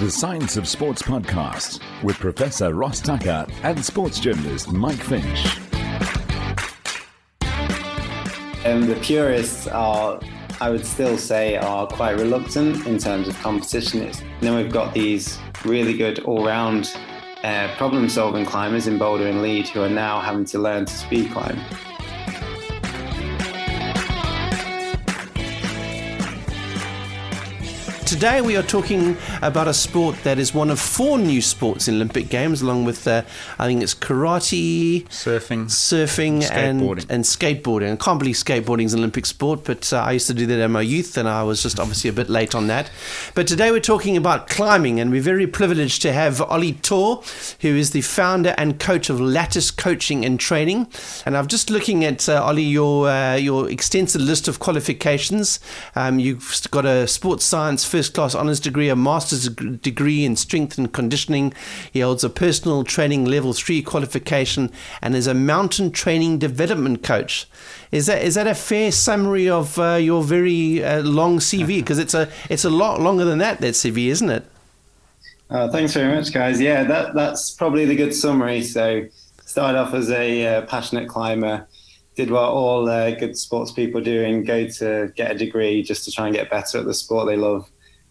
The Science of Sports podcast with Professor Ross Tucker and sports journalist Mike Finch. And the purists are, I would still say, are quite reluctant in terms of competition. It's, then we've got these really good all-round uh, problem-solving climbers in Boulder and Lead who are now having to learn to speed climb. Today we are talking about a sport that is one of four new sports in Olympic Games, along with uh, I think it's karate, surfing, surfing, skateboarding. and and skateboarding. I can't believe skateboarding is an Olympic sport, but uh, I used to do that in my youth, and I was just obviously a bit late on that. But today we're talking about climbing, and we're very privileged to have Ollie Torr, who is the founder and coach of Lattice Coaching and Training. And I'm just looking at uh, Ollie your uh, your extensive list of qualifications. Um, you've got a sports science first class honours degree, a master's degree in strength and conditioning. He holds a personal training level three qualification and is a mountain training development coach. Is that is that a fair summary of uh, your very uh, long CV? Because it's a it's a lot longer than that that CV, isn't it? Uh, thanks very much, guys. Yeah, that that's probably the good summary. So, started off as a uh, passionate climber, did what all uh, good sports people do and go to get a degree just to try and get better at the sport they love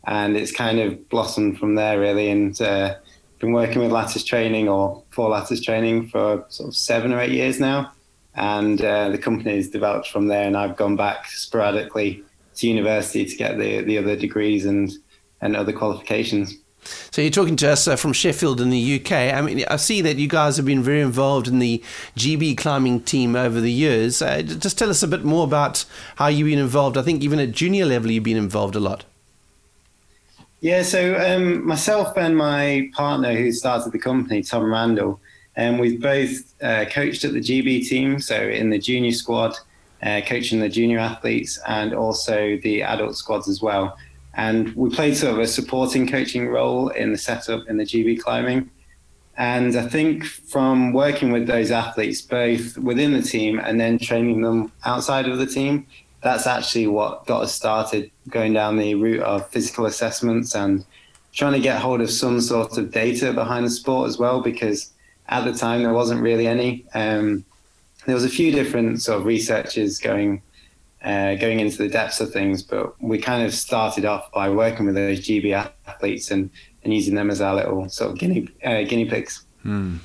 and it's kind of blossomed from there really. And uh, been working with lattice training or for lattice training for sort of seven or eight years now, and uh, the company has developed from there. And I've gone back sporadically to university to get the the other degrees and and other qualifications. So you're talking to us uh, from Sheffield in the UK. I mean, I see that you guys have been very involved in the GB climbing team over the years. Uh, just tell us a bit more about how you've been involved. I think even at junior level, you've been involved a lot. Yeah, so um, myself and my partner who started the company, Tom Randall, and um, we've both uh, coached at the GB team, so in the junior squad, uh, coaching the junior athletes and also the adult squads as well. And we played sort of a supporting coaching role in the setup in the GB climbing. And I think from working with those athletes, both within the team and then training them outside of the team, that's actually what got us started going down the route of physical assessments and trying to get hold of some sort of data behind the sport as well, because at the time there wasn't really any. Um, there was a few different sort of researchers going uh, going into the depths of things, but we kind of started off by working with those GB athletes and, and using them as our little sort of guinea uh, guinea pigs. Hmm.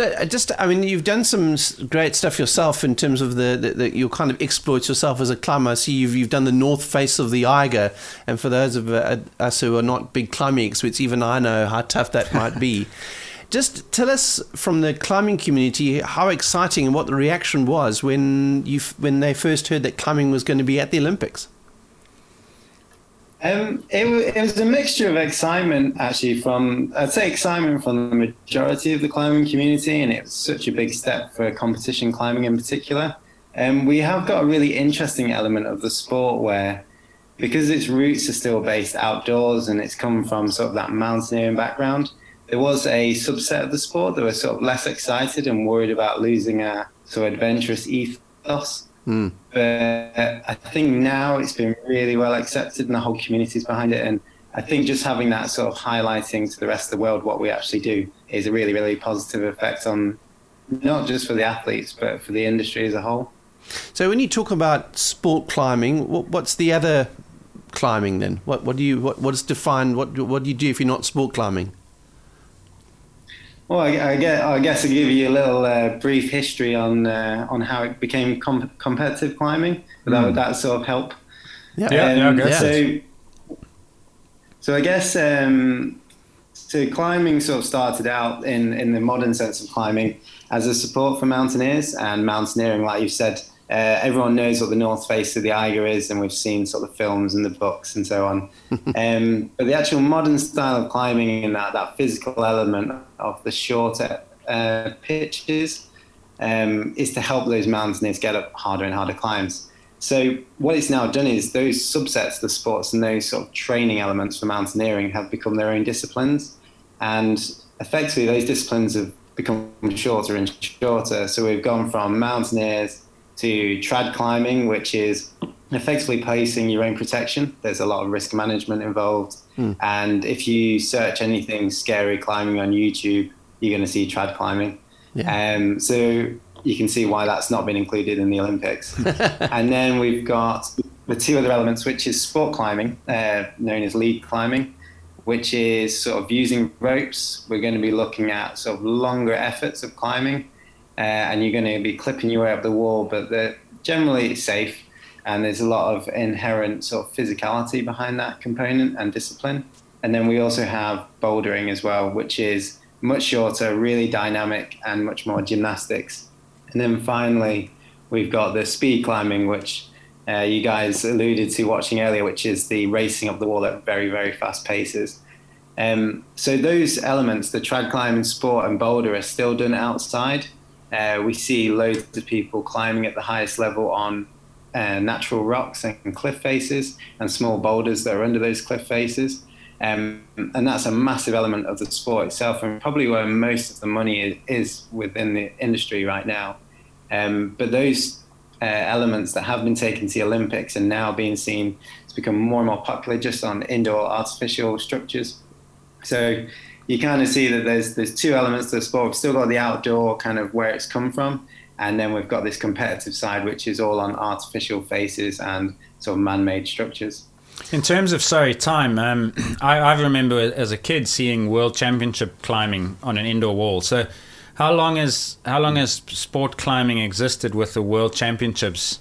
So uh, just, I mean, you've done some great stuff yourself in terms of the, the, the, your kind of exploits yourself as a climber. See you've, you've done the north face of the Eiger, and for those of uh, us who are not big climbing experts, even I know how tough that might be. Just tell us from the climbing community how exciting and what the reaction was when you when they first heard that climbing was going to be at the Olympics. Um, it, it, was a mixture of excitement, actually, from I'd say excitement from the majority of the climbing community, and it was such a big step for competition climbing in particular. And um, we have got a really interesting element of the sport where, because its roots are still based outdoors and it's come from sort of that mountaineering background, there was a subset of the sport that were sort of less excited and worried about losing a sort of adventurous ethos. Mm. But I think now it's been really well accepted and the whole community is behind it. And I think just having that sort of highlighting to the rest of the world what we actually do is a really, really positive effect on not just for the athletes, but for the industry as a whole. So when you talk about sport climbing, what's the other climbing then? What, what do you what, what is defined? What what do you do if you're not sport climbing? Well, I, I, guess, I guess I'll give you a little uh, brief history on uh, on how it became com- competitive climbing. But that would hmm. that sort of help. Yeah, um, yeah, yeah, yeah. So, so I guess um, so climbing sort of started out in in the modern sense of climbing as a support for mountaineers and mountaineering, like you said, uh, everyone knows what the north face of the Eiger is, and we've seen sort of films and the books and so on. um, but the actual modern style of climbing and that, that physical element of the shorter uh, pitches um, is to help those mountaineers get up harder and harder climbs. So what it's now done is those subsets of the sports and those sort of training elements for mountaineering have become their own disciplines, and effectively those disciplines have become shorter and shorter. So we've gone from mountaineers to trad climbing, which is effectively placing your own protection. There's a lot of risk management involved, mm. and if you search anything scary climbing on YouTube, you're going to see trad climbing. Yeah. Um, so you can see why that's not been included in the Olympics. and then we've got the two other elements, which is sport climbing, uh, known as lead climbing, which is sort of using ropes. We're going to be looking at sort of longer efforts of climbing, uh, and you're going to be clipping your way up the wall, but generally safe. And there's a lot of inherent sort of physicality behind that component and discipline. And then we also have bouldering as well, which is much shorter, really dynamic, and much more gymnastics. And then finally, we've got the speed climbing, which uh, you guys alluded to watching earlier, which is the racing up the wall at very, very fast paces. Um, so those elements, the trad climbing, sport, and boulder, are still done outside. Uh, we see loads of people climbing at the highest level on uh, natural rocks and cliff faces, and small boulders that are under those cliff faces. Um, and that's a massive element of the sport itself, and probably where most of the money is, within the industry right now. Um, but those uh, elements that have been taken to the Olympics and now being seen to become more and more popular just on indoor artificial structures. So you kind of see that there's there's two elements to the sport. We've still got the outdoor kind of where it's come from, and then we've got this competitive side, which is all on artificial faces and sort of man-made structures. In terms of sorry time, um, I, I remember as a kid seeing World Championship climbing on an indoor wall. So, how long has how long has sport climbing existed with the World Championships?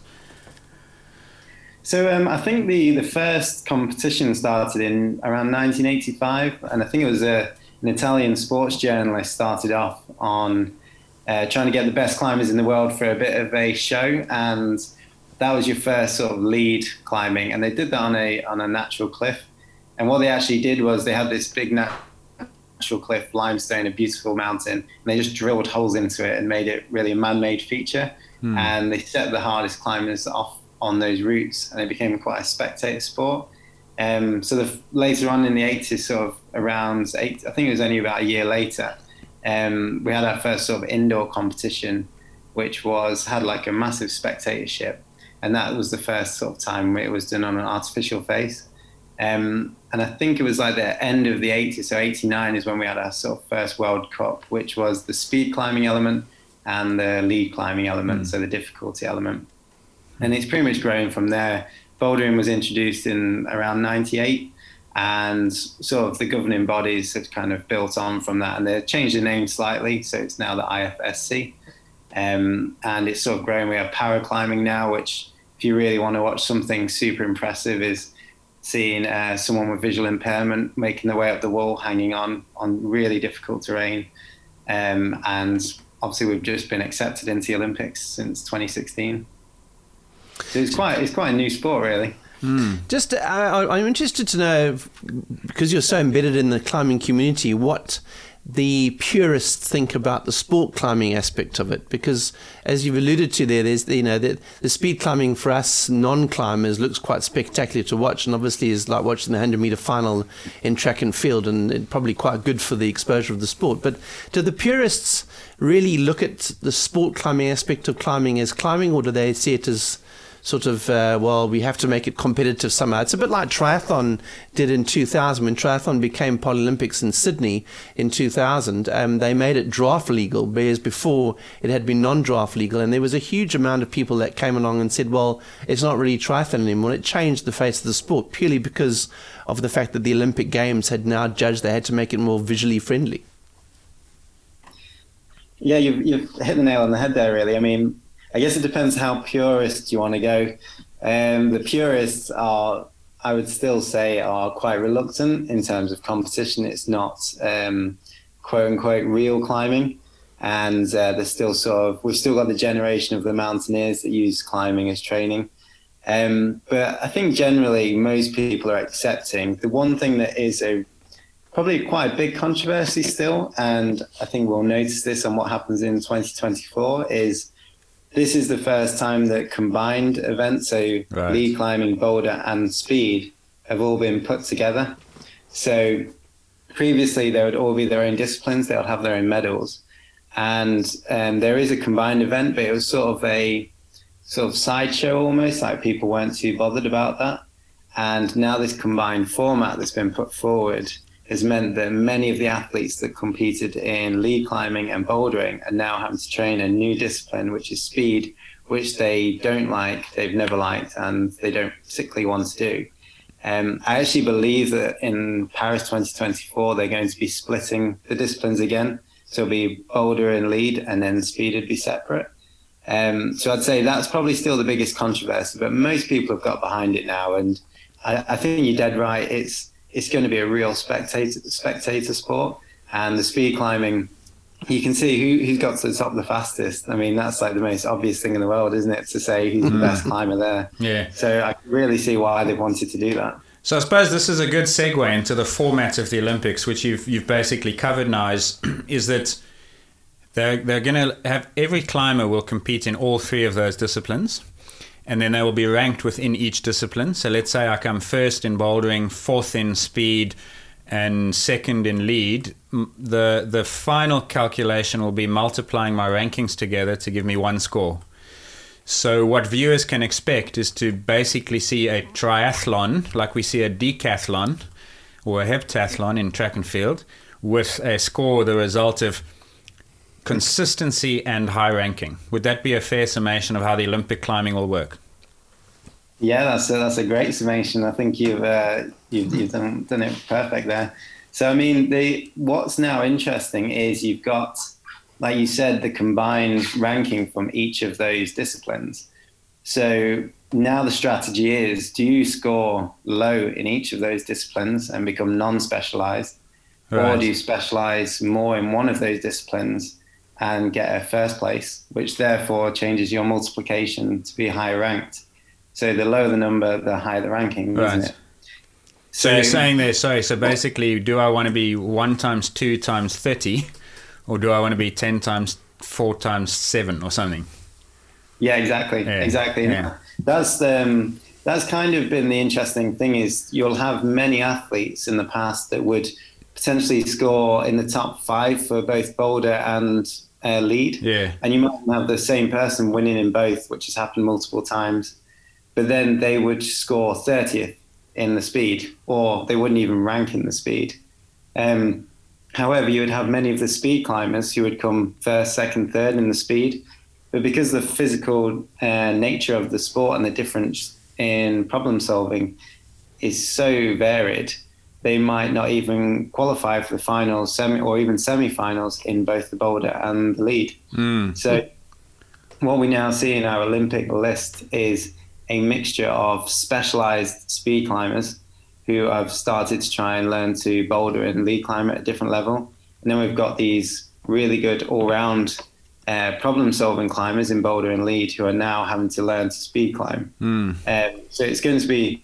So um, I think the, the first competition started in around 1985, and I think it was a, an Italian sports journalist started off on uh, trying to get the best climbers in the world for a bit of a show, and that was your first sort of lead climbing, and they did that on a on a natural cliff. And what they actually did was they had this big natural cliff, limestone, a beautiful mountain, and they just drilled holes into it and made it really a man-made feature. Hmm. And they set the hardest climbers off on those routes, and it became quite a spectator sport. Um, so the, later on in the 80s, sort of around eight, I think it was only about a year later, um, we had our first sort of indoor competition, which was had like a massive spectatorship and that was the first sort of time it was done on an artificial face. Um, and I think it was like the end of the 80s, so 89 is when we had our sort of first World Cup, which was the speed climbing element and the lead climbing element, mm. so the difficulty element. And it's pretty much grown from there. Bouldering was introduced in around 98, and sort of the governing bodies have kind of built on from that, and they've changed the name slightly, so it's now the IFSC. Um, and it's sort of grown We have para climbing now, which, if you really want to watch something super impressive, is seeing uh, someone with visual impairment making their way up the wall, hanging on on really difficult terrain. Um, and obviously, we've just been accepted into the Olympics since 2016. So it's quite it's quite a new sport, really. Mm. Just, uh, I'm interested to know because you're so embedded in the climbing community, what the purists think about the sport climbing aspect of it because as you've alluded to there there's you know the, the speed climbing for us non-climbers looks quite spectacular to watch and obviously is like watching the 100 meter final in track and field and probably quite good for the exposure of the sport but do the purists really look at the sport climbing aspect of climbing as climbing or do they see it as sort of, uh, well, we have to make it competitive somehow. It's a bit like triathlon did in 2000 when triathlon became Paralympics in Sydney in 2000. Um, they made it draft legal, whereas before it had been non-draft legal, and there was a huge amount of people that came along and said, well, it's not really triathlon anymore. It changed the face of the sport purely because of the fact that the Olympic Games had now judged they had to make it more visually friendly. Yeah, you've, you've hit the nail on the head there, really. I mean, I guess it depends how purist you want to go. Um, the purists are, I would still say, are quite reluctant in terms of competition. It's not um, quote unquote real climbing. and uh, there's still sort of we've still got the generation of the mountaineers that use climbing as training. Um, but I think generally most people are accepting. The one thing that is a probably quite a big controversy still, and I think we'll notice this on what happens in 2024 is this is the first time that combined events, so right. lead climbing, boulder, and speed, have all been put together. So previously, they would all be their own disciplines, they would have their own medals. And um, there is a combined event, but it was sort of a sort of sideshow almost, like people weren't too bothered about that. And now this combined format that's been put forward has meant that many of the athletes that competed in lead climbing and bouldering are now having to train a new discipline, which is speed, which they don't like, they've never liked, and they don't particularly want to do. Um, I actually believe that in Paris 2024, they're going to be splitting the disciplines again. So it'll be boulder and lead, and then speed would be separate. Um, so I'd say that's probably still the biggest controversy, but most people have got behind it now. And I, I think you're dead right. It's it's going to be a real spectator spectator sport. And the speed climbing, you can see who who's got to the top the fastest. I mean, that's like the most obvious thing in the world, isn't it? To say who's the mm. best climber there. Yeah. So I really see why they wanted to do that. So I suppose this is a good segue into the format of the Olympics, which you've you've basically covered now. Is is that they're they're going to have every climber will compete in all three of those disciplines and then they will be ranked within each discipline. So let's say I come first in bouldering, fourth in speed, and second in lead. The the final calculation will be multiplying my rankings together to give me one score. So what viewers can expect is to basically see a triathlon, like we see a decathlon or a heptathlon in track and field, with a score the result of consistency and high ranking. Would that be a fair summation of how the Olympic climbing will work? Yeah, that's a, that's a great summation. I think you've uh, you've, you've done, done it perfect there. So I mean, the what's now interesting is you've got, like you said, the combined ranking from each of those disciplines. So now the strategy is: do you score low in each of those disciplines and become non-specialized, right. or do you specialize more in one of those disciplines and get a first place, which therefore changes your multiplication to be higher ranked. So the lower the number, the higher the ranking, right. isn't it? So, so you're saying there, sorry, so basically, do I want to be 1 times 2 times 30, or do I want to be 10 times 4 times 7 or something? Yeah, exactly. Yeah. Exactly. Yeah. That's um, that's kind of been the interesting thing is you'll have many athletes in the past that would potentially score in the top five for both boulder and uh, lead. Yeah. And you might have the same person winning in both, which has happened multiple times. But then they would score 30th in the speed, or they wouldn't even rank in the speed. Um, however, you would have many of the speed climbers who would come first, second, third in the speed. But because the physical uh, nature of the sport and the difference in problem solving is so varied, they might not even qualify for the finals, semi, or even semi-finals in both the boulder and the lead. Mm. So, what we now see in our Olympic list is a mixture of specialized speed climbers who have started to try and learn to boulder and lead climb at a different level, and then we've got these really good all-round uh, problem-solving climbers in boulder and lead who are now having to learn to speed climb. Mm. Um, so it's going to be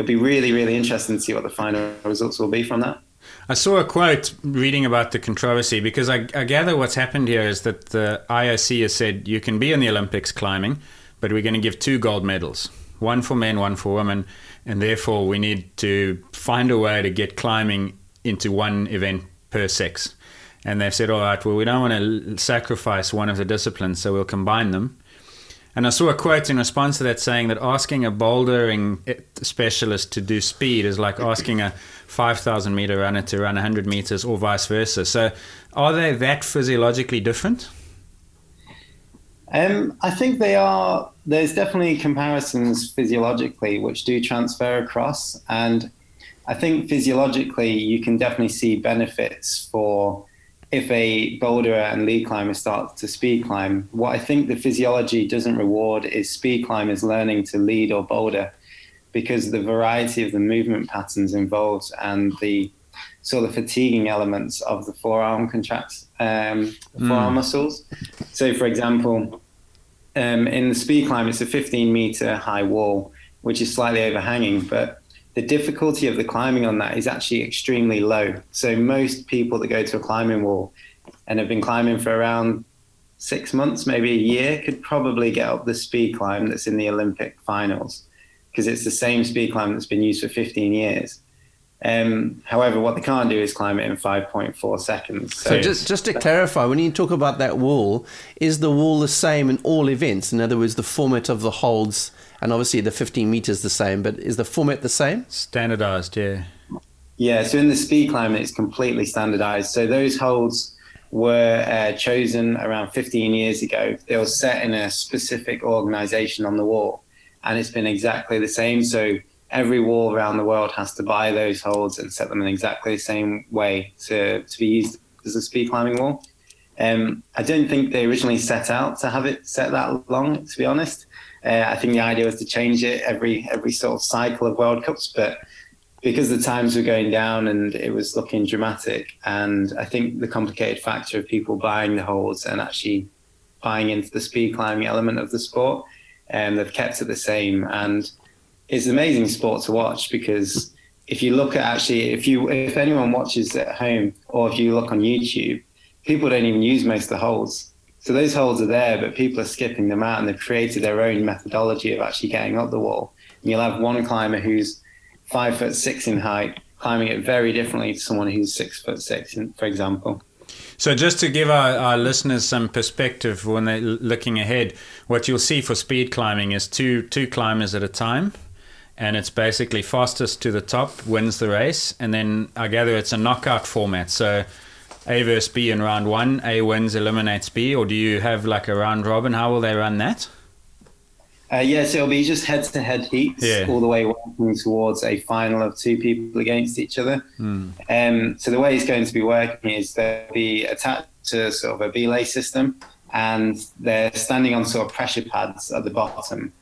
it'll be really, really interesting to see what the final results will be from that. I saw a quote reading about the controversy because I, I, gather what's happened here is that the IOC has said you can be in the Olympics climbing, but we're going to give two gold medals one for men, one for women, and therefore we need to find a way to get climbing into one event per sex. And they've said, all right, well, we don't want to sacrifice one of the disciplines, so we'll combine them. And I saw a quote in response to that saying that asking a bouldering specialist to do speed is like asking a 5,000 meter runner to run 100 meters or vice versa. So, are they that physiologically different? Um, I think they are. There's definitely comparisons physiologically which do transfer across. And I think physiologically, you can definitely see benefits for if a boulderer and lead climber start to speed climb, what I think the physiology doesn't reward is speed climbers learning to lead or boulder because the variety of the movement patterns involved and the sort of fatiguing elements of the forearm contracts um, forearm muscles. So, for example, um, in the speed climb, it's a 15 meter high wall, which is slightly overhanging, but the difficulty of the climbing on that is actually extremely low. So, most people that go to a climbing wall and have been climbing for around six months, maybe a year, could probably get up the speed climb that's in the Olympic finals because it's the same speed climb that's been used for 15 years. Um, however, what they can't do is climb it in 5.4 seconds. So, so, just just to clarify, when you talk about that wall, is the wall the same in all events? In other words, the format of the holds, and obviously the 15 meters the same, but is the format the same? Standardized, yeah. Yeah. So in the speed climb, it's completely standardized. So those holds were uh, chosen around 15 years ago. They were set in a specific organization on the wall, and it's been exactly the same. So every wall around the world has to buy those holds and set them in exactly the same way to, to be used as a speed climbing wall. Um, I don't think they originally set out to have it set that long, to be honest. Uh, I think the idea was to change it every every sort of cycle of World Cups, but because the times were going down and it was looking dramatic, and I think the complicated factor of people buying the holds and actually buying into the speed climbing element of the sport, um, they've kept it the same. And it's an amazing sport to watch because if you look at actually, if you if anyone watches at home or if you look on YouTube, people don't even use most of the holds. So those holds are there, but people are skipping them out, and they've created their own methodology of actually getting up the wall. And you'll have one climber who's five foot six in height, climbing it very differently to someone who's six foot six, for example. So, just to give our, our, listeners some perspective when they're looking ahead, what you'll see for speed climbing is two two climbers at a time and it's basically fastest to the top wins the race. And then I gather it's a knockout format. So A versus B in round one, A wins, eliminates B, or do you have like a round robin? How will they run that? Uh, yes, it'll be just head to head heats yeah. all the way working towards a final of two people against each other. Mm. Um, so the way it's going to be working is they'll be attached to sort of a belay system and they're standing on sort of pressure pads at the bottom.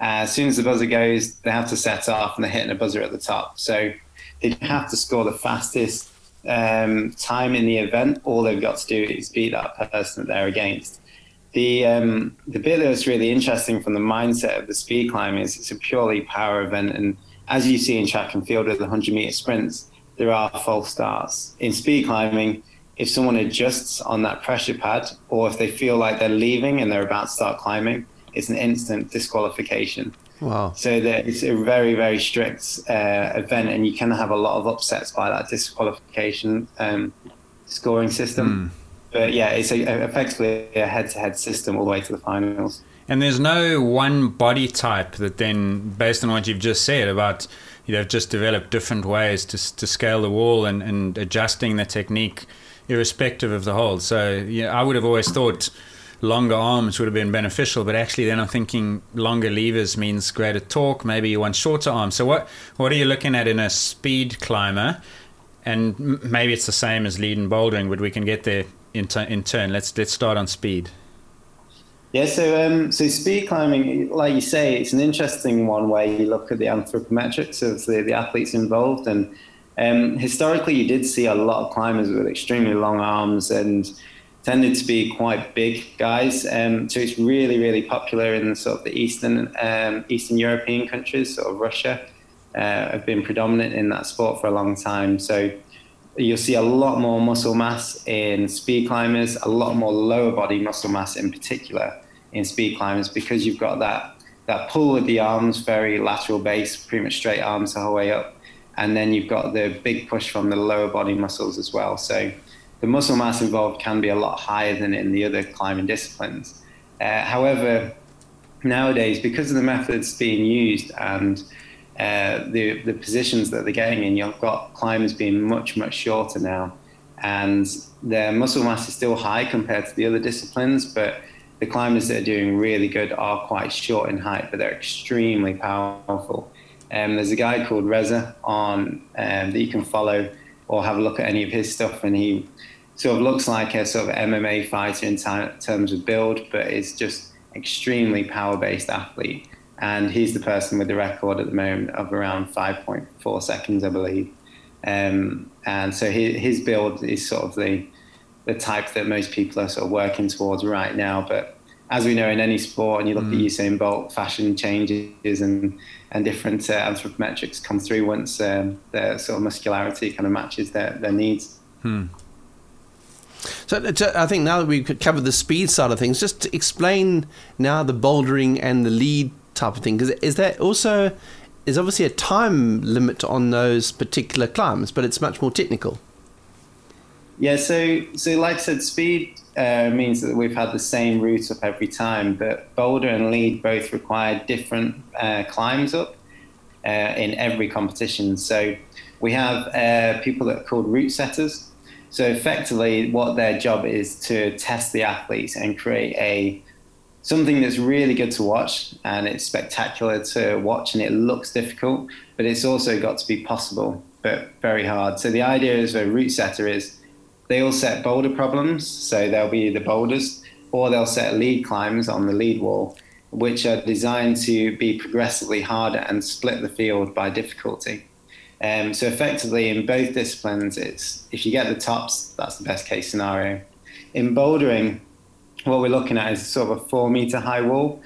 Uh, as soon as the buzzer goes, they have to set off and they're hitting a buzzer at the top. So they have to score the fastest um, time in the event. All they've got to do is beat that person that they're against. The um, the bit that was really interesting from the mindset of the speed climb is it's a purely power event, and as you see in track and field with the 100 meter sprints, there are false starts. In speed climbing, if someone adjusts on that pressure pad, or if they feel like they're leaving and they're about to start climbing, it's an instant disqualification. Wow. So that it's a very, very strict uh, event, and you can have a lot of upsets by that disqualification um, scoring system. Mm. But yeah, it's a, effectively a head-to-head system all the way to the finals. And there's no one body type that then, based on what you've just said about, you know, just developed different ways to, to scale the wall and, and adjusting the technique irrespective of the hold. So yeah, I would have always thought longer arms would have been beneficial, but actually then I'm thinking longer levers means greater torque. Maybe you want shorter arms. So what what are you looking at in a speed climber? And maybe it's the same as lead and bouldering, but we can get there in, t- in turn. Let's let's start on speed. Yeah, so um, so speed climbing, like you say, it's an interesting one where you look at the anthropometrics of the, the athletes involved, and um, historically you did see a lot of climbers with extremely long arms and tended to be quite big guys. Um, so it's really, really popular in sort of the Eastern um, Eastern European countries, sort of Russia, uh, have been predominant in that sport for a long time. So you'll see a lot more muscle mass in speed climbers, a lot more lower body muscle mass in particular in speed climbers because you've got that that pull with the arms, very lateral base, pretty much straight arms the whole way up. And then you've got the big push from the lower body muscles as well. So the muscle mass involved can be a lot higher than in the other climbing disciplines. Uh, however, nowadays, because of the methods being used and uh, the the positions that they're getting in, you've got climbers being much much shorter now, and their muscle mass is still high compared to the other disciplines, but the climbers that are doing really good are quite short in height, but they're extremely powerful. Um, there's a guy called Reza on um, that you can follow or have a look at any of his stuff, and he sort of looks like a sort of MMA fighter in t- terms of build, but is just extremely power-based athlete. And he's the person with the record at the moment of around 5.4 seconds, I believe. Um, and so his, his build is sort of the the type that most people are sort of working towards right now. But as we know in any sport, and you look mm. at Usain Bolt, fashion changes and and different uh, anthropometrics come through once um, their sort of muscularity kind of matches their, their needs. Hmm. So I think now that we've covered the speed side of things, just explain now the bouldering and the lead type of thing. Because is that also is obviously a time limit on those particular climbs, but it's much more technical. Yeah, so so like I said, speed uh, means that we've had the same route up every time, but boulder and lead both require different uh, climbs up uh, in every competition. So we have uh, people that are called route setters, so effectively, what their job is to test the athletes and create a something that's really good to watch and it's spectacular to watch and it looks difficult, but it's also got to be possible but very hard. So the idea is a route setter is they all set boulder problems, so they'll be the boulders, or they'll set lead climbs on the lead wall, which are designed to be progressively harder and split the field by difficulty. Um, so effectively, in both disciplines, it's if you get the tops, that's the best case scenario. In bouldering, what we're looking at is sort of a four meter high wall,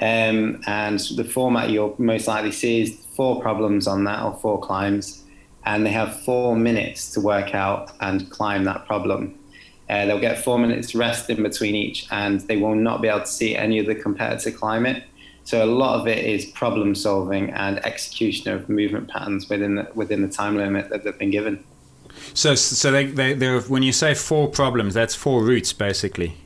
um, and the format you'll most likely see is four problems on that or four climbs, and they have four minutes to work out and climb that problem. Uh, they'll get four minutes rest in between each, and they will not be able to see any of the competitor climb it. So a lot of it is problem solving and execution of movement patterns within the, within the time limit that they've been given. So, so they, they, when you say four problems, that's four routes basically.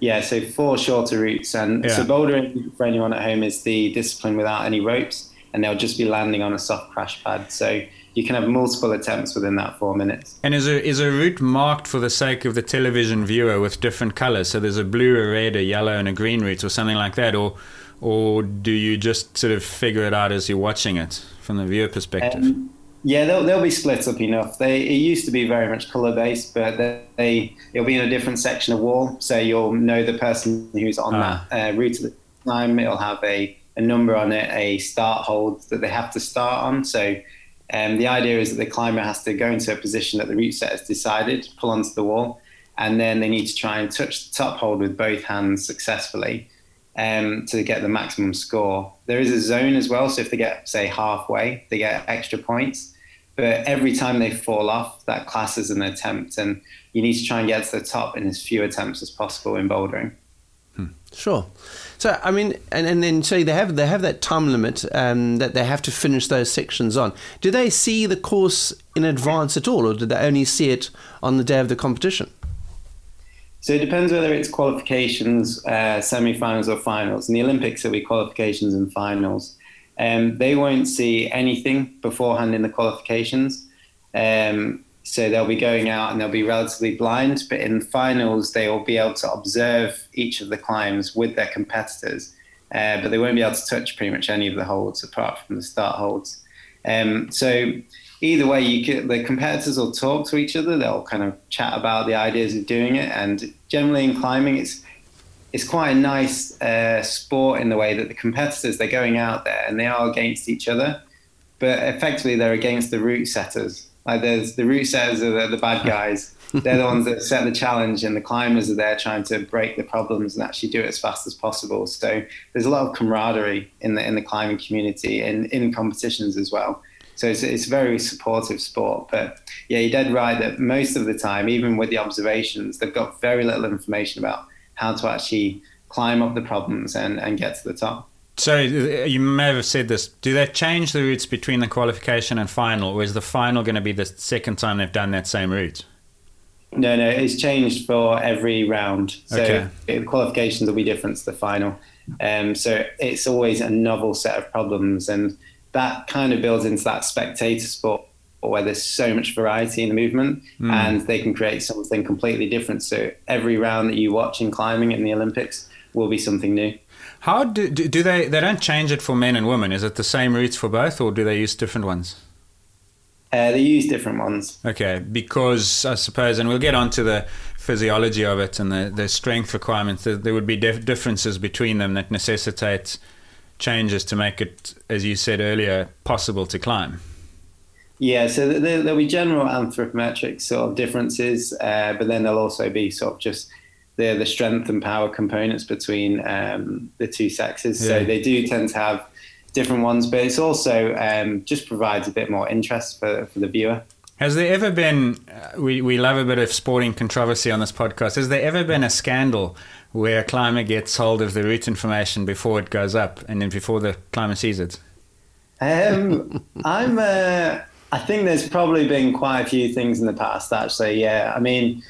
Yeah, so four shorter routes, and yeah. so bouldering for anyone at home is the discipline without any ropes, and they'll just be landing on a soft crash pad. So you can have multiple attempts within that four minutes. And is a is a route marked for the sake of the television viewer with different colors? So there's a blue, a red, a yellow, and a green route, or something like that, or or do you just sort of figure it out as you're watching it from the viewer perspective? Um, yeah, they'll, they'll be split up enough. They it used to be very much color based, but they, they it'll be in a different section of wall, so you'll know the person who's on ah. that uh, route at the time. It'll have a, a number on it, a start hold that they have to start on. So um, the idea is that the climber has to go into a position that the route set has decided, pull onto the wall, and then they need to try and touch the top hold with both hands successfully um, to get the maximum score. There is a zone as well, so if they get, say, halfway, they get extra points. But every time they fall off, that class is an attempt, and you need to try and get to the top in as few attempts as possible in bouldering. Sure. So I mean, and, and then so they have they have that time limit um, that they have to finish those sections on. Do they see the course in advance at all, or do they only see it on the day of the competition? So it depends whether it's qualifications, uh, semi-finals, or finals. In the Olympics, it'll be qualifications and finals. Um, they won't see anything beforehand in the qualifications. Um, so they'll be going out and they'll be relatively blind. But in finals, they will be able to observe each of the climbs with their competitors. Uh, but they won't be able to touch pretty much any of the holds apart from the start holds. Um, so either way, you can, the competitors will talk to each other. They'll kind of chat about the ideas of doing it. And generally in climbing, it's it's quite a nice uh, sport in the way that the competitors they're going out there and they are against each other, but effectively they're against the route setters. Like there's the setters are the, the bad guys. they're the ones that set the challenge, and the climbers are there trying to break the problems and actually do it as fast as possible. So there's a lot of camaraderie in the in the climbing community and in competitions as well. So it's, it's a very supportive sport. But yeah, you're dead right that most of the time, even with the observations, they've got very little information about how to actually climb up the problems and, and get to the top. So you may have said this. Do they change the routes between the qualification and final, or is the final going to be the second time they've done that same route? No, no, it's changed for every round. So okay. the qualifications will be different to the final. Um, so it's always a novel set of problems, and that kind of builds into that spectator sport where there's so much variety in the movement mm. and they can create something completely different. So every round that you watch in climbing in the Olympics will be something new. How do, do, do they, they don't change it for men and women? Is it the same routes for both or do they use different ones? Uh, they use different ones. Okay, because I suppose, and we'll get onto the physiology of it and the, the strength requirements, there, there would be dif- differences between them that necessitate changes to make it, as you said earlier, possible to climb. Yeah, so there, will be general anthropometric sort of differences, uh, but then there'll also be sort of just the the strength and power components between um, the two sexes. Yeah. So they do tend to have different ones, but it's also um, just provides a bit more interest for, for the viewer. Has there ever been, uh, we, we love a bit of sporting controversy on this podcast, has there ever been a scandal where a climber gets hold of the route information before it goes up and then before the climber sees it? Um, I'm, uh, I think there's probably been quite a few things in the past, actually. Yeah. I mean,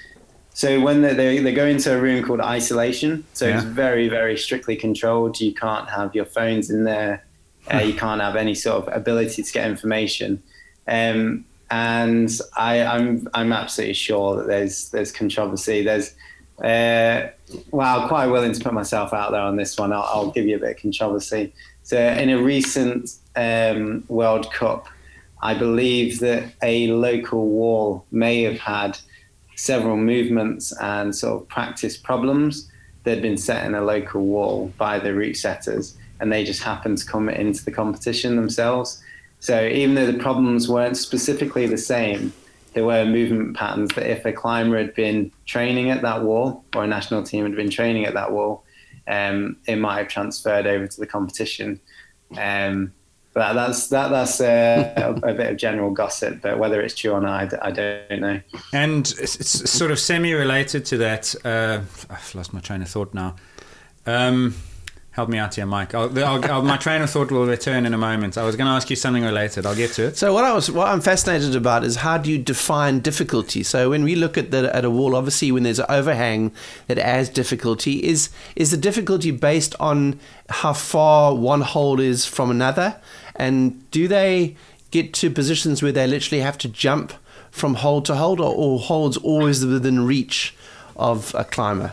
so when they, they, they go into a room called isolation, so yeah. it's very, very strictly controlled. You can't have your phones in there. Uh, you can't have any sort of ability to get information. Um, and I, I'm I'm absolutely sure that there's there's controversy. There's uh, well, I'm quite willing to put myself out there on this one. I'll, I'll give you a bit of controversy. So, in a recent um, World Cup, I believe that a local wall may have had several movements and sort of practice problems that had been set in a local wall by the route setters, and they just happened to come into the competition themselves. So even though the problems weren't specifically the same, there were movement patterns that if a climber had been training at that wall or a national team had been training at that wall, um, it might have transferred over to the competition. Um, but that's that that's uh, a, a, bit of general gossip. But whether it's true or not, I, I don't know. And it's sort of semi-related to that. Uh, I've lost my train of thought now. Um, Help me out here, Mike. I'll, I'll, I'll, my train of thought will return in a moment. I was going to ask you something related. I'll get to it. So what I was, what I'm fascinated about is how do you define difficulty? So when we look at the at a wall, obviously when there's an overhang that adds difficulty, is is the difficulty based on how far one hole is from another, and do they get to positions where they literally have to jump from hold to hold, or, or holds always within reach of a climber?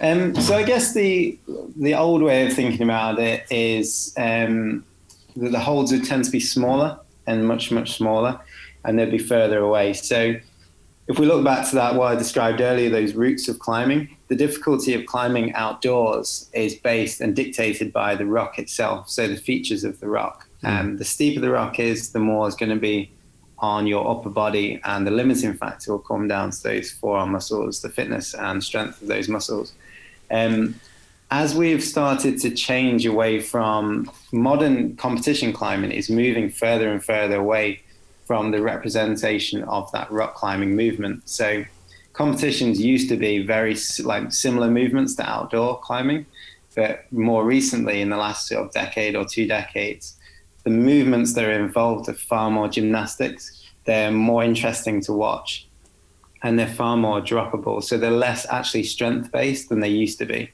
Um, so I guess the the old way of thinking about it is um, that the holds would tend to be smaller and much much smaller, and they'd be further away. So if we look back to that what I described earlier, those routes of climbing, the difficulty of climbing outdoors is based and dictated by the rock itself. So the features of the rock. Mm. Um, the steeper the rock is, the more is going to be on your upper body, and the limiting factor will come down to those forearm muscles, the fitness and strength of those muscles. Um, as we've started to change away from modern competition climbing, is moving further and further away from the representation of that rock climbing movement. So competitions used to be very like similar movements to outdoor climbing, but more recently, in the last sort of decade or two decades, the movements that are involved are far more gymnastics. They're more interesting to watch and they're far more droppable. So they're less actually strength based than they used to be.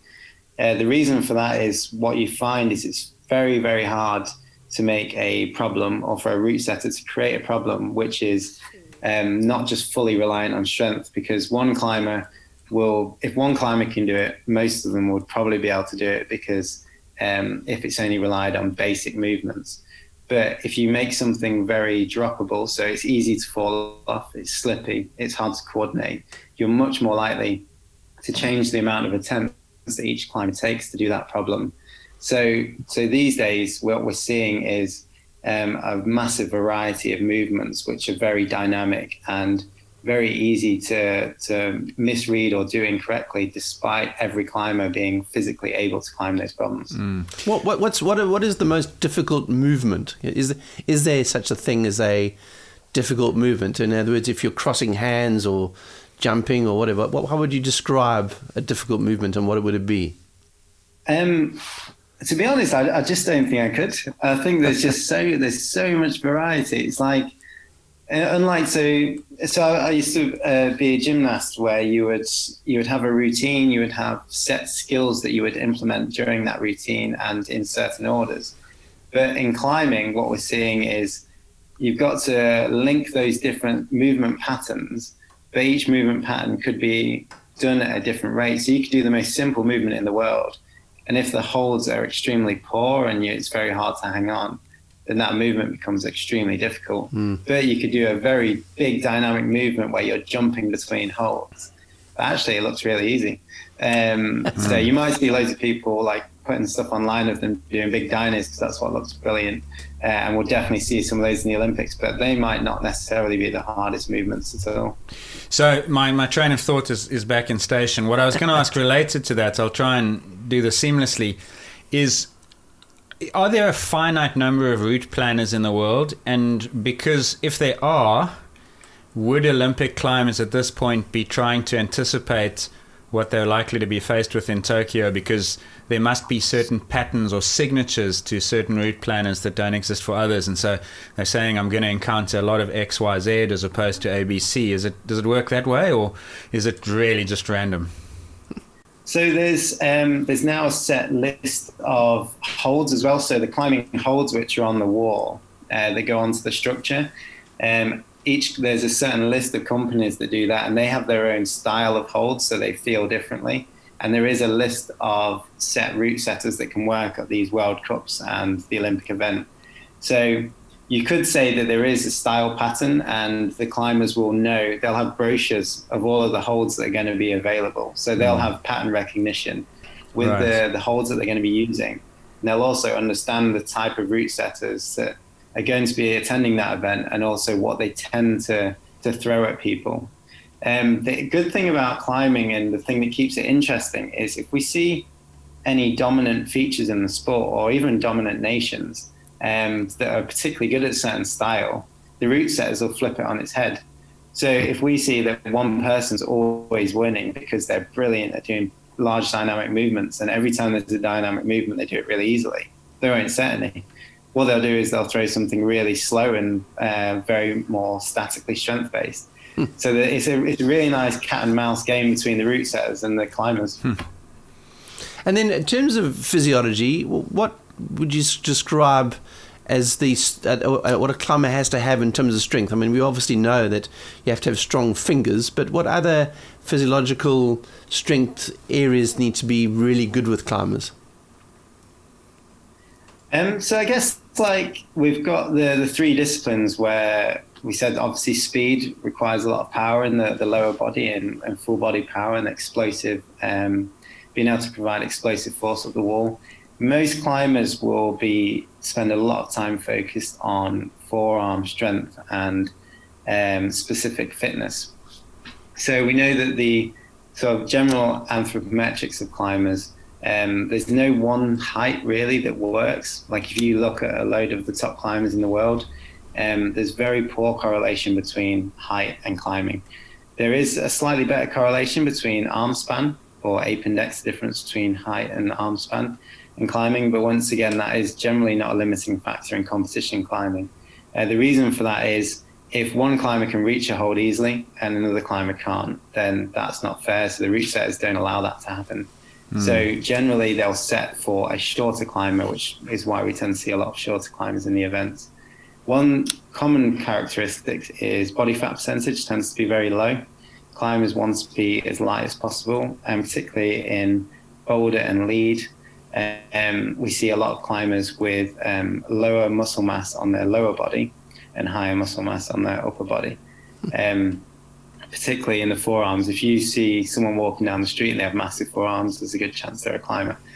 Uh, the reason for that is what you find is it's very, very hard to make a problem or for a route setter to create a problem which is um, not just fully reliant on strength because one climber will, if one climber can do it, most of them would probably be able to do it because um, if it's only relied on basic movements. But if you make something very droppable, so it's easy to fall off, it's slippy, it's hard to coordinate, you're much more likely to change the amount of attempts that each climber takes to do that problem. So, so these days, what we're seeing is um, a massive variety of movements which are very dynamic and very easy to, to misread or do incorrectly, despite every climber being physically able to climb those problems. Mm. What, what, what's, what, what is the most difficult movement? Is, is there such a thing as a difficult movement? In other words, if you're crossing hands or jumping or whatever, what, how would you describe a difficult movement and what would it be? Um, to be honest, I, I just don't think I could. I think there's just so there's so much variety. It's like uh, unlike so, so I used to uh, be a gymnast where you would you would have a routine, you would have set skills that you would implement during that routine and in certain orders. But in climbing, what we're seeing is you've got to link those different movement patterns, but each movement pattern could be done at a different rate. So you could do the most simple movement in the world, and if the holds are extremely poor and you, it's very hard to hang on, then that movement becomes extremely difficult. Mm. But you could do a very big dynamic movement where you're jumping between holds. But actually, it looks really easy. Um. So you might see loads of people like putting stuff online of them doing big dynos because that's what looks brilliant. Uh, and we'll definitely see some of those in the Olympics, but they might not necessarily be the hardest movements at all. So my, my train of thought is, is back in station. What I was going to ask related to that, I'll try and do this seamlessly, is are there a finite number of route planners in the world? And because if there are, would Olympic climbers at this point be trying to anticipate what they're likely to be faced with in Tokyo because there must be certain patterns or signatures to certain route planners that don't exist for others. And so they're saying I'm going to encounter a lot of X, Y, Z as opposed to ABC. Is it does it work that way, or is it really just random? So there's um, there's now a set list of holds as well. So the climbing holds which are on the wall uh, that go onto the structure. Um, each there's a certain list of companies that do that, and they have their own style of holds, so they feel differently. And there is a list of set route setters that can work at these World Cups and the Olympic event. So you could say that there is a style pattern, and the climbers will know. They'll have brochures of all of the holds that are going to be available, so they'll mm. have pattern recognition with right. the the holds that they're going to be using. And they'll also understand the type of route setters that are going to be attending that event and also what they tend to, to throw at people. Um, the good thing about climbing and the thing that keeps it interesting is if we see any dominant features in the sport or even dominant nations um, that are particularly good at certain style, the route setters will flip it on its head. So if we see that one person's always winning because they're brilliant at doing large dynamic movements, and every time there's a dynamic movement, they do it really easily, they won't set any what they'll do is they'll throw something really slow and uh, very more statically strength based. Hmm. So it's a it's a really nice cat and mouse game between the route setters and the climbers. Hmm. And then, in terms of physiology, what would you describe as the uh, what a climber has to have in terms of strength? I mean, we obviously know that you have to have strong fingers, but what other physiological strength areas need to be really good with climbers? Um, so I guess like we've got the the three disciplines where we said obviously speed requires a lot of power in the, the lower body and, and full body power and explosive um, being able to provide explosive force of the wall. Most climbers will be spend a lot of time focused on forearm strength and um, specific fitness. So we know that the sort of general anthropometrics of climbers um, there's no one height really that works. Like if you look at a load of the top climbers in the world, um, there's very poor correlation between height and climbing. There is a slightly better correlation between arm span or ape-index difference between height and arm span in climbing, but once again, that is generally not a limiting factor in competition climbing. Uh, the reason for that is if one climber can reach a hold easily and another climber can't, then that's not fair. So the reach setters don't allow that to happen. Mm. So generally, they'll set for a shorter climber, which is why we tend to see a lot of shorter climbers in the events. One common characteristic is body fat percentage tends to be very low. Climbers want to be as light as possible, and particularly in boulder and lead, um, we see a lot of climbers with um, lower muscle mass on their lower body and higher muscle mass on their upper body. Um, particularly in the forearms. If you see someone walking down the street and they have massive forearms, there's a good chance they're a climber.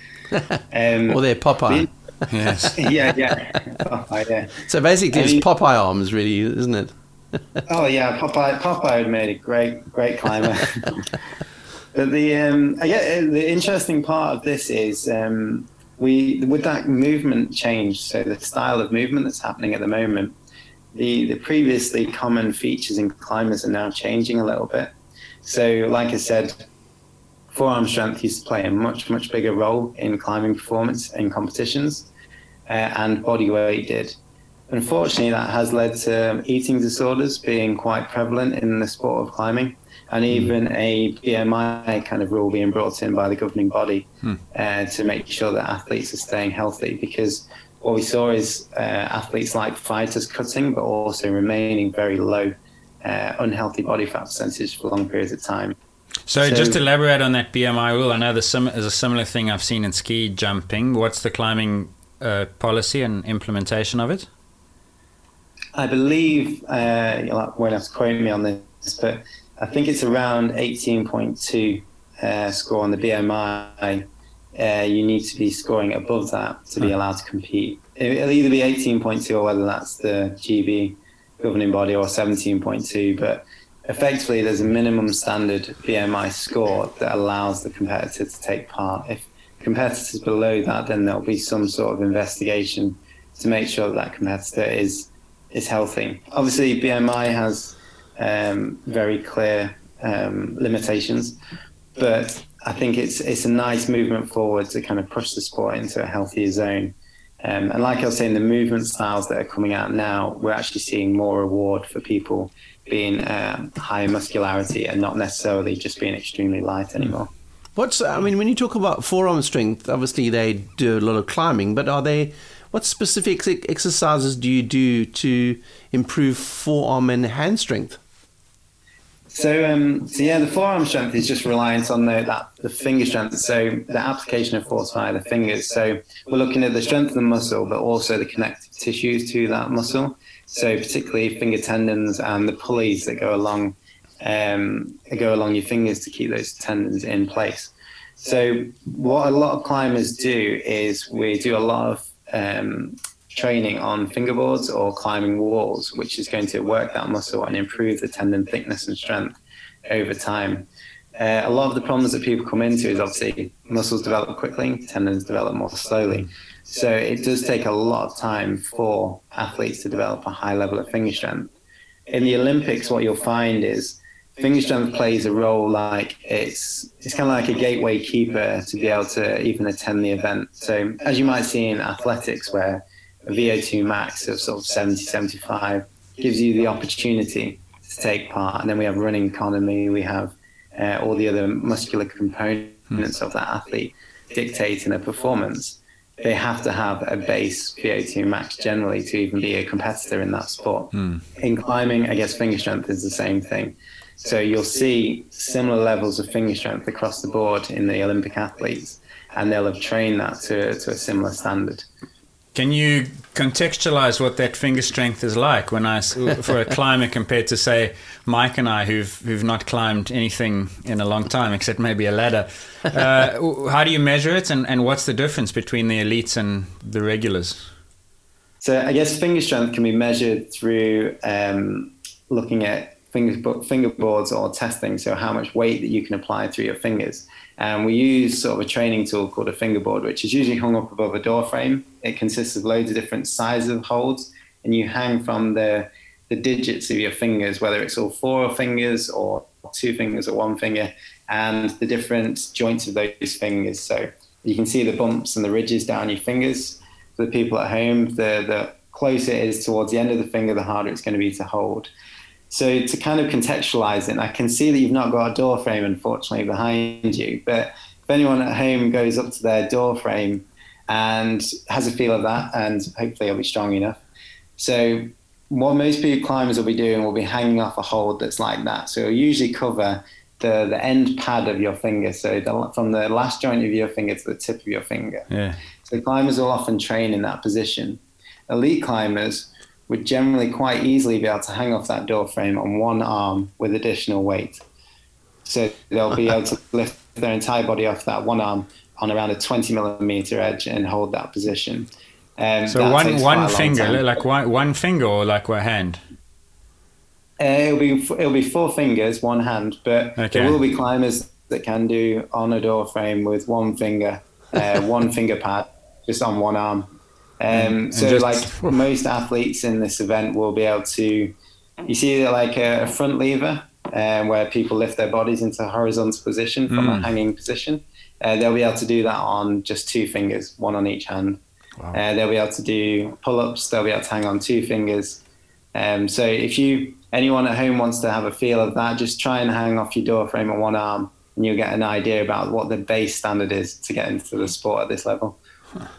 Um, or they're Popeye. yes. yeah, yeah. Popeye, yeah. So basically, I mean, it's Popeye arms, really, isn't it? oh yeah, Popeye. Popeye would made a great, great climber. but the um, I get the interesting part of this is um, we with that movement change. So the style of movement that's happening at the moment the, the previously common features in climbers are now changing a little bit. So, like I said, forearm strength used to play a much, much bigger role in climbing performance in competitions, uh, and body weight did. Unfortunately, that has led to eating disorders being quite prevalent in the sport of climbing, and hmm. even a BMI kind of rule being brought in by the governing body hmm. uh, to make sure that athletes are staying healthy because what we saw is uh, athletes like fighters cutting, but also remaining very low, uh, unhealthy body fat percentage for long periods of time. So, so, just to elaborate on that BMI rule, I know there's, some, there's a similar thing I've seen in ski jumping. What's the climbing uh, policy and implementation of it? I believe, uh, you won't have to quote me on this, but I think it's around 18.2 uh, score on the BMI uh, you need to be scoring above that to be allowed to compete. It'll either be 18.2 or whether that's the GB governing body or 17.2, but effectively there's a minimum standard BMI score that allows the competitor to take part. If competitors below that, then there'll be some sort of investigation to make sure that that competitor is is healthy. Obviously, BMI has um, very clear um, limitations, but I think it's it's a nice movement forward to kind of push the sport into a healthier zone. Um, and like I was saying, the movement styles that are coming out now, we're actually seeing more reward for people being um, high muscularity and not necessarily just being extremely light anymore. What's I mean, when you talk about forearm strength, obviously they do a lot of climbing, but are they what specific exercises do you do to improve forearm and hand strength? So, um, so yeah, the forearm strength is just reliant on the that, the finger strength. So the application of force via the fingers. So we're looking at the strength of the muscle, but also the connective tissues to that muscle. So particularly finger tendons and the pulleys that go along um, go along your fingers to keep those tendons in place. So what a lot of climbers do is we do a lot of um, training on fingerboards or climbing walls, which is going to work that muscle and improve the tendon thickness and strength over time. Uh, a lot of the problems that people come into is obviously muscles develop quickly, tendons develop more slowly. So it does take a lot of time for athletes to develop a high level of finger strength. In the Olympics, what you'll find is finger strength plays a role like it's it's kind of like a gateway keeper to be able to even attend the event. So as you might see in athletics, where a VO2 max of sort of 70, 75 gives you the opportunity to take part. And then we have running economy, we have uh, all the other muscular components of that athlete dictating their performance. They have to have a base VO2 max generally to even be a competitor in that sport. Mm. In climbing, I guess finger strength is the same thing. So you'll see similar levels of finger strength across the board in the Olympic athletes, and they'll have trained that to, to a similar standard. Can you contextualize what that finger strength is like when I for a climber compared to say Mike and I who've who've not climbed anything in a long time except maybe a ladder? Uh, how do you measure it, and, and what's the difference between the elites and the regulars? So I guess finger strength can be measured through um, looking at finger fingerboards or testing. So how much weight that you can apply through your fingers. And we use sort of a training tool called a fingerboard, which is usually hung up above a door frame. It consists of loads of different sizes of holds, and you hang from the the digits of your fingers, whether it's all four fingers or two fingers or one finger, and the different joints of those fingers. So you can see the bumps and the ridges down your fingers. For the people at home, the the closer it is towards the end of the finger, the harder it's going to be to hold. So to kind of contextualize it, I can see that you've not got a door frame, unfortunately, behind you. But if anyone at home goes up to their door frame and has a feel of that, and hopefully it'll be strong enough. So what most people climbers will be doing will be hanging off a hold that's like that. So it'll usually cover the, the end pad of your finger. So the, from the last joint of your finger to the tip of your finger. Yeah. So climbers will often train in that position. Elite climbers would generally quite easily be able to hang off that door frame on one arm with additional weight. So they'll be able to lift their entire body off that one arm on around a 20 millimeter edge and hold that position. Um, so one one finger, like one, one finger or like one hand? Uh, it'll be it'll be four fingers, one hand, but okay. there will be climbers that can do on a door frame with one finger, uh, one finger pad, just on one arm. Um, so, just, like most athletes in this event will be able to, you see, like a, front lever um, where people lift their bodies into a horizontal position from mm. a hanging position. Uh, they'll be able to do that on just two fingers, one on each hand. Wow. Uh, they'll be able to do pull-ups. They'll be able to hang on two fingers. Um, so if you anyone at home wants to have a feel of that, just try and hang off your door frame on one arm, and you'll get an idea about what the base standard is to get into the sport at this level.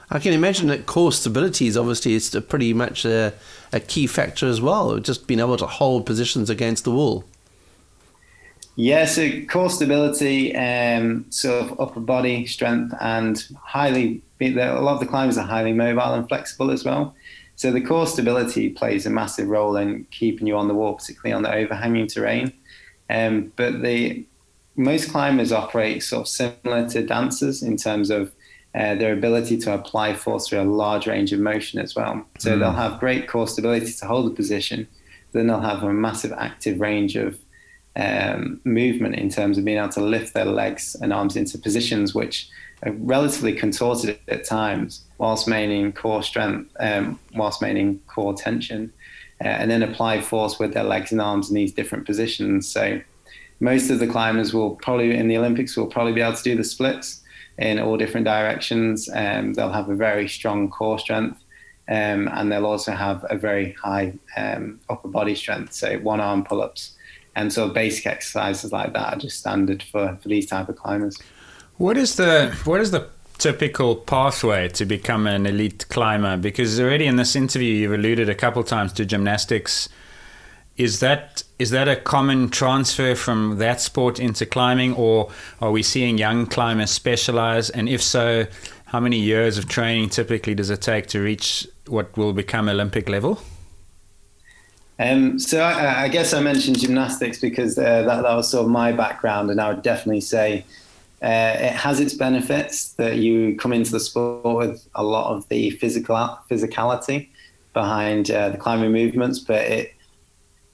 I can imagine that core stability is obviously it's pretty much a, a key factor as well, just being able to hold positions against the wall. Yeah, so core stability, um, sort of upper body strength, and highly, a lot of the climbers are highly mobile and flexible as well. So the core stability plays a massive role in keeping you on the wall, particularly on the overhanging terrain. Um, but the most climbers operate sort of similar to dancers in terms of uh, their ability to apply force through a large range of motion as well. So mm. they'll have great core stability to hold the position, then they'll have a massive active range of um, movement in terms of being able to lift their legs and arms into positions which are relatively contorted at times, whilst maintaining core strength, um, whilst maintaining core tension, uh, and then apply force with their legs and arms in these different positions. So most of the climbers will probably in the Olympics will probably be able to do the splits in all different directions. Um, they'll have a very strong core strength. Um, and they'll also have a very high um, upper body strength, so one arm pull ups. And so basic exercises like that are just standard for, for these type of climbers. What is the what is the typical pathway to become an elite climber? Because already in this interview you've alluded a couple times to gymnastics. Is that is that a common transfer from that sport into climbing, or are we seeing young climbers specialize? And if so, how many years of training typically does it take to reach what will become Olympic level? Um, so I, I, guess I mentioned gymnastics because uh, that, that was sort of my background, and I would definitely say uh, it has its benefits that you come into the sport with a lot of the physical physicality behind uh, the climbing movements, but it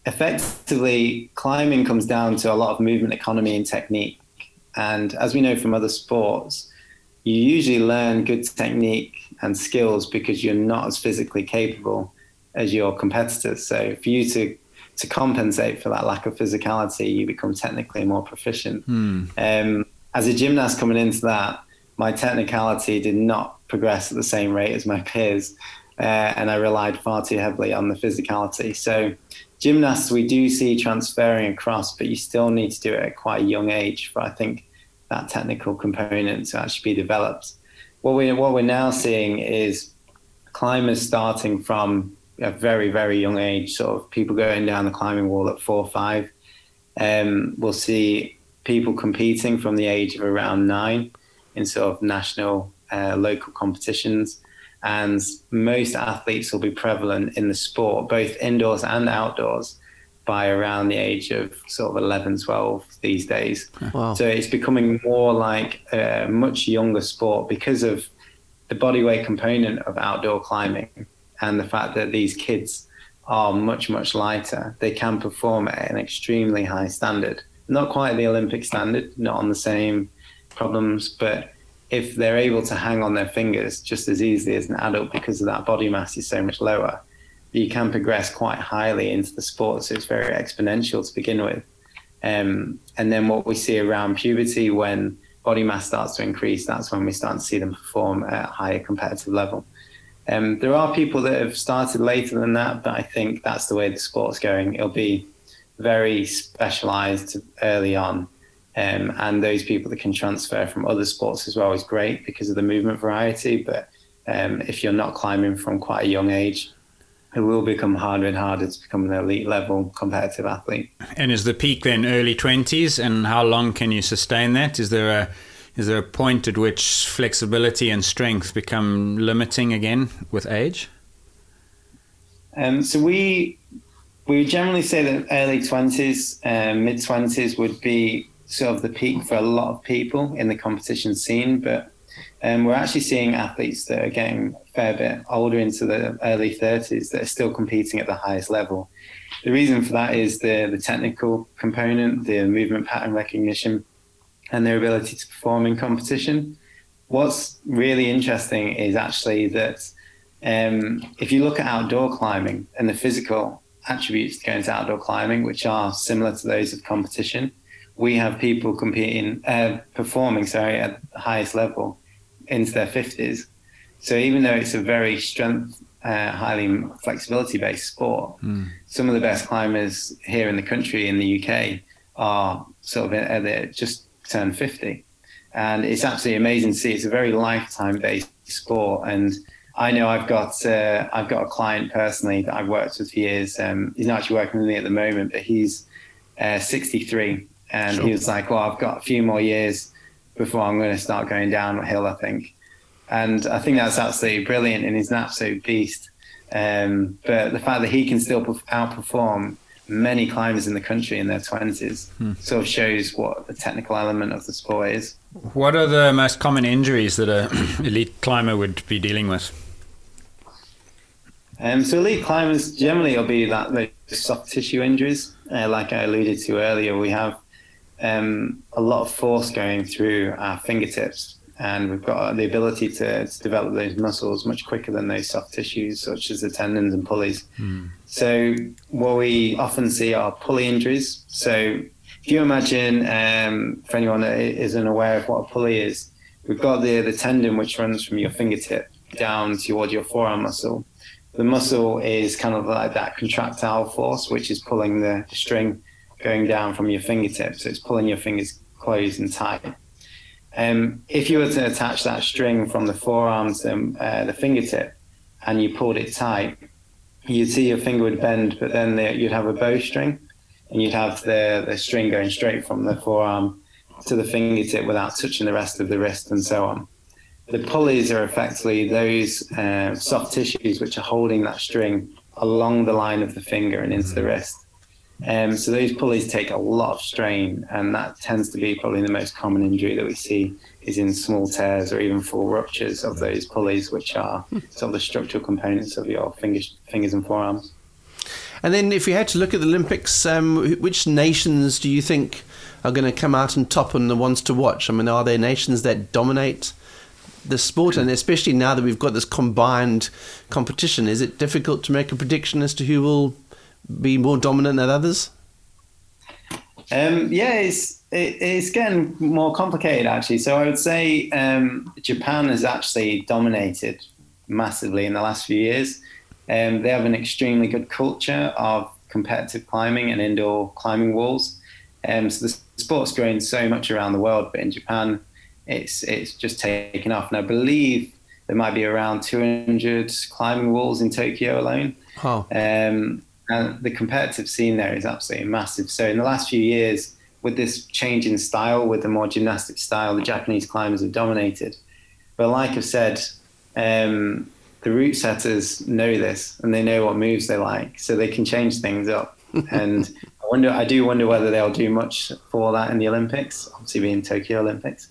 effectively climbing comes down to a lot of movement economy and technique. And as we know from other sports, you usually learn good technique and skills because you're not as physically capable as your competitors. So for you to to compensate for that lack of physicality, you become technically more proficient. Hmm. Um, as a gymnast coming into that, my technicality did not progress at the same rate as my peers, uh, and I relied far too heavily on the physicality. So gymnasts we do see transferring across, but you still need to do it at quite a young age for I think that technical component to actually be developed. What we what we're now seeing is climbers starting from a very very young age, sort of people going down the climbing wall at four or five. Um, we'll see people competing from the age of around nine in sort of national uh, local competitions and most athletes will be prevalent in the sport, both indoors and outdoors, by around the age of sort of 11, 12 these days. Wow. So it's becoming more like a much younger sport because of the body weight component of outdoor climbing and the fact that these kids are much, much lighter. They can perform at an extremely high standard. Not quite the Olympic standard, not on the same problems, but if they're able to hang on their fingers just as easily as an adult because of that body mass is so much lower, you can progress quite highly into the sport. So it's very exponential to begin with. Um, and then what we see around puberty when body mass starts to increase, that's when we start to see them perform at a higher competitive level. Um, there are people that have started later than that, but I think that's the way the sport's going. It'll be very specialized early on um, and those people that can transfer from other sports as well is great because of the movement variety. But um, if you're not climbing from quite a young age, it will become harder and harder to become an elite level competitive athlete. And is the peak then early 20s? And how long can you sustain that? Is there a is there a point at which flexibility and strength become limiting again with age? Um, so we we generally say that early twenties, um, mid twenties would be sort of the peak for a lot of people in the competition scene, but um, we're actually seeing athletes that are getting a fair bit older into the early 30s that are still competing at the highest level. The reason for that is the, the technical component, the movement pattern recognition, and their ability to perform in competition. What's really interesting is actually that um, if you look at outdoor climbing and the physical attributes to going to outdoor climbing, which are similar to those of competition, we have people competing, uh, performing, sorry, at the highest level into their 50s. So even though it's a very strength, uh, highly flexibility based sport, mm. some of the best climbers here in the country, in the UK, are sort of at the, just turned 50. And it's absolutely amazing to see. It's a very lifetime based sport. And I know I've got uh, I've got a client personally that I've worked with for years. Um, he's not actually working with me at the moment, but he's uh, 63 and sure. he was like, "Well, I've got a few more years before I'm going to start going downhill." I think, and I think that's absolutely brilliant, and he's an absolute beast. Um, but the fact that he can still outperform many climbers in the country in their 20s. Hmm. Sort of shows what the technical element of the sport is. What are the most common injuries that a elite climber would be dealing with? Um, so elite climbers generally will be that those soft tissue injuries, uh, like I alluded to earlier. We have um, a lot of force going through our fingertips, and we've got the ability to, to, develop those muscles much quicker than those soft tissues, such as the tendons and pulleys. Mm. So what we often see are pulley injuries. So if you imagine, um, for anyone that isn't aware of what a pulley is, we've got the the tendon which runs from your fingertip down toward your forearm muscle the muscle is kind of like that contractile force, which is pulling the string going down from your fingertips. So it's pulling your fingers closed and tight. Um, if you were to attach that string from the forearm to uh, the fingertip and you pulled it tight, you'd see your finger would bend, but then the, you'd have a bowstring and you'd have the, the string going straight from the forearm to the fingertip without touching the rest of the wrist and so on the pulleys are effectively those uh, soft tissues which are holding that string along the line of the finger and into the wrist. Um, so those pulleys take a lot of strain, and that tends to be probably the most common injury that we see is in small tears or even full ruptures of those pulleys, which are sort of the structural components of your fingers, fingers and forearms. And then, if we had to look at the Olympics, um, which nations do you think are going to come out on top and the ones to watch? I mean, are there nations that dominate the sport, and especially now that we've got this combined competition, is it difficult to make a prediction as to who will be more dominant than others? Um, yeah, it's it, it's getting more complicated actually. So I would say um, Japan has actually dominated massively in the last few years. Um, they have an extremely good culture of competitive climbing and indoor climbing walls. Um, so the sport's growing so much around the world, but in Japan, it's it's just taken off. And I believe there might be around 200 climbing walls in Tokyo alone. Oh. Um, and the competitive scene there is absolutely massive. So in the last few years, with this change in style, with the more gymnastic style, the Japanese climbers have dominated. But like I've said, um, the route setters know this and they know what moves they like, so they can change things up. and I wonder, I do wonder whether they'll do much for that in the Olympics. Obviously, being Tokyo Olympics.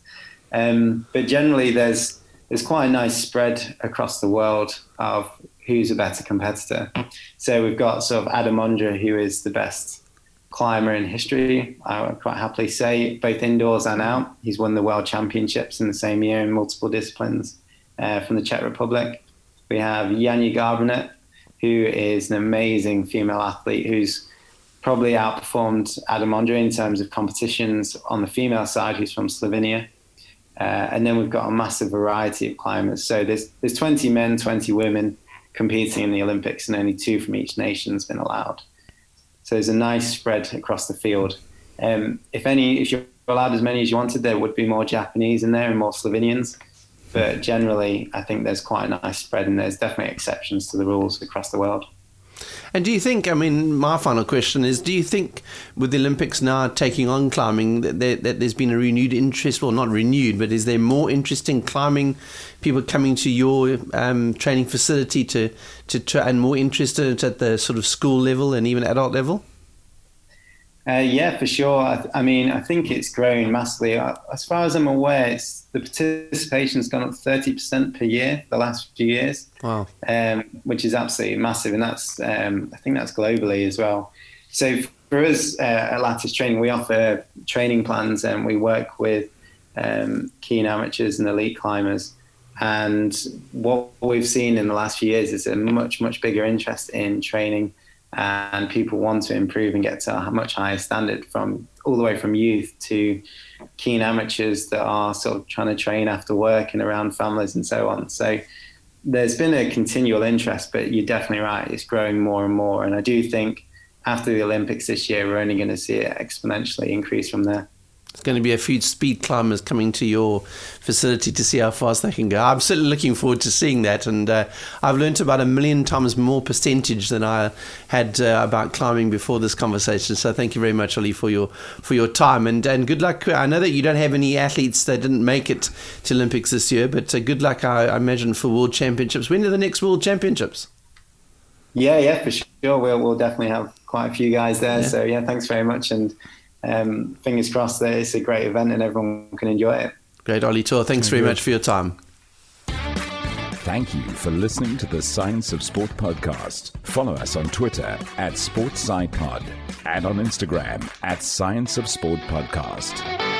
Um, but generally, there's there's quite a nice spread across the world of who's a better competitor. So we've got sort of Adam Ondra, who is the best climber in history. I would quite happily say, both indoors and out. He's won the world championships in the same year in multiple disciplines uh, from the Czech Republic. We have Janja Garnbret, who is an amazing female athlete who's probably outperformed Adam Ondra in terms of competitions on the female side, who's from Slovenia. Uh, and then we've got a massive variety of climbers. So there's there's 20 men, 20 women competing in the Olympics, and only two from each nation has been allowed. So there's a nice spread across the field. Um, if any, if you're allowed as many as you wanted, there would be more Japanese in there and more Slovenians. But generally, I think there's quite a nice spread, and there's definitely exceptions to the rules across the world. And do you think, I mean, my final question is do you think with the Olympics now taking on climbing that, there, that there's been a renewed interest, well, not renewed, but is there more interest in climbing? People coming to your um, training facility to, to, to, and more interested at the sort of school level and even adult level? Uh, yeah, for sure. I, I, mean, I think it's grown massively. Uh, as far as I'm aware, the participation has gone up 30% per year the last few years. Wow. Um, which is absolutely massive. And that's, um, I think that's globally as well. So for us uh, at Lattice Training, we offer training plans and we work with um, keen amateurs and elite climbers. And what we've seen in the last few years is a much, much bigger interest in training and people want to improve and get to a much higher standard from all the way from youth to keen amateurs that are sort of trying to train after work and around families and so on. So there's been a continual interest, but you're definitely right. It's growing more and more. And I do think after the Olympics this year, we're only going to see it exponentially increase from there. It's going to be a few speed climbers coming to your facility to see how fast they can go. I'm certainly looking forward to seeing that, and uh, I've learned about a million times more percentage than I had uh, about climbing before this conversation. So thank you very much, Ollie, for your for your time, and and good luck. I know that you don't have any athletes that didn't make it to Olympics this year, but uh, good luck, I, I imagine, for World Championships. When are the next World Championships? Yeah, yeah, for sure. We'll, we'll definitely have quite a few guys there. Yeah. So yeah, thanks very much, and um, fingers crossed that it's a great event and everyone can enjoy it. Great, Ollie Torr. Thanks very much for your time. Thank you for listening to the Science of Sport podcast. Follow us on Twitter at SportsSciPod and on Instagram at Science of Sport Podcast.